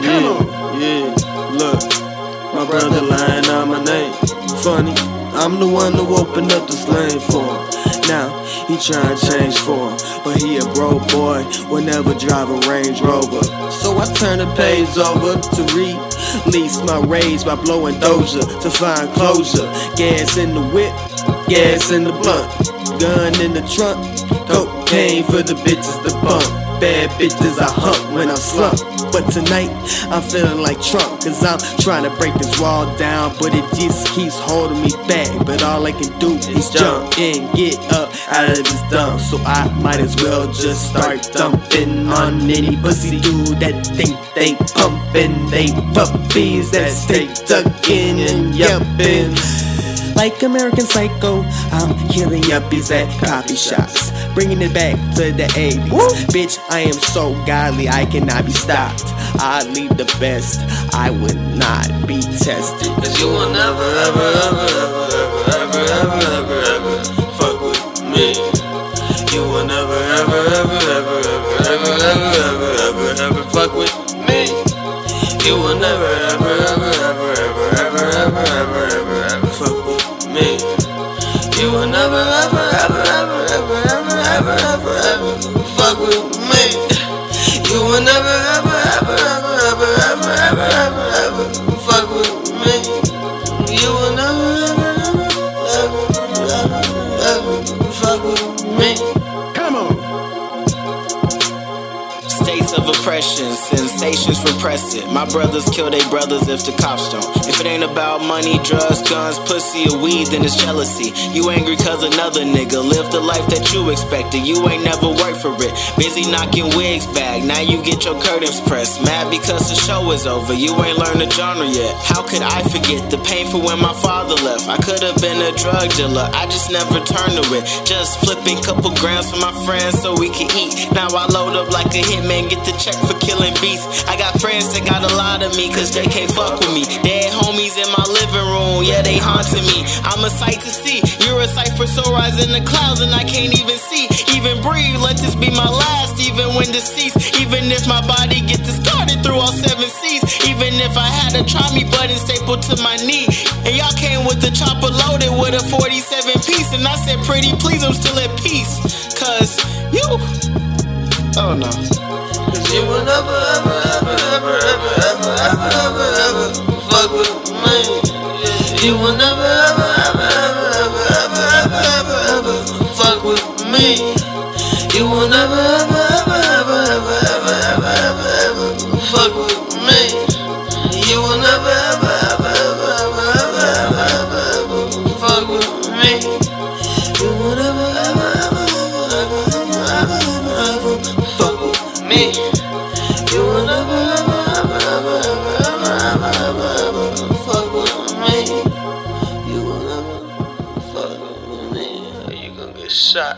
Yeah, yeah. Look, my brother lying on my name. Funny, I'm the one who opened up this lane for him. Now he trying to change for him, but he a broke boy. Will never drive a Range Rover. So I turn the page over to release my rage by blowing Doja to find closure. Gas in the whip, gas in the blunt, gun in the trunk, cocaine for the bitches to bump. Bad bitches I hump when I'm slumped. But tonight, I'm feeling like Trump, cause I'm trying to break this wall down, but it just keeps holding me back. But all I can do is jump and get up out of this dump. So I might as well just start dumping on any pussy dude that think they pumping. They puppies that stay ducking and yupping. Like American Psycho, I'm killing yuppies at coffee shops. Bringing it back to the 80s. Bitch, I am so godly, I cannot be stopped. I lead the best, I would not be tested. Cause you will never, ever, ever, ever, ever, fuck with me. You will never, ever, ever, ever, ever, ever, ever, ever, ever fuck with me. You will never, ever, ever, ever, ever, ever fuck with me. States of oppression, sensations repress it. My brothers kill their brothers if the cops don't. If it ain't about money, drugs, guns, pussy, or weed, then it's jealousy. You angry cause another nigga lived the life that you expected. You ain't never worked for it. Busy knocking wigs back, now you get your curtains pressed. Mad because the show is over, you ain't learned the genre yet. How could I forget the painful when my father left? I could have been a drug dealer, I just never turned to it. Just flipping couple grams for my friends so we can eat. Now I load up like a hitman, get the check for killing beasts. I got friends that got a lot of me, cause they can't fuck with me. Dead homies in my living room, yeah, they haunting me. I'm a sight to see. You're a sight for sore eyes in the clouds, and I can't even see. Even breathe, let this be my last, even when deceased. Even if my body get discarded through all seven seas. Even if I had a try me button stapled to my knee. And y'all came with the chopper loaded with a 47 piece. And I said, pretty please, I'm still at peace. Cause you. Oh no. Cause you will never, ever, ever, ever, ever, ever, ever, ever, ever fuck with me. You will never, ever, ever, ever, ever, ever, ever, ever, ever fuck with me. You will never, ever, ever, ever, ever, ever, ever, ever, ever fuck with me. You will never, ever, ever, ever, ever, ever, ever, ever, ever fuck with me. You will never, ever, ever, ever, ever, ever, ever, ever, ever fuck with me. You will never fuck with me, you gonna get shot.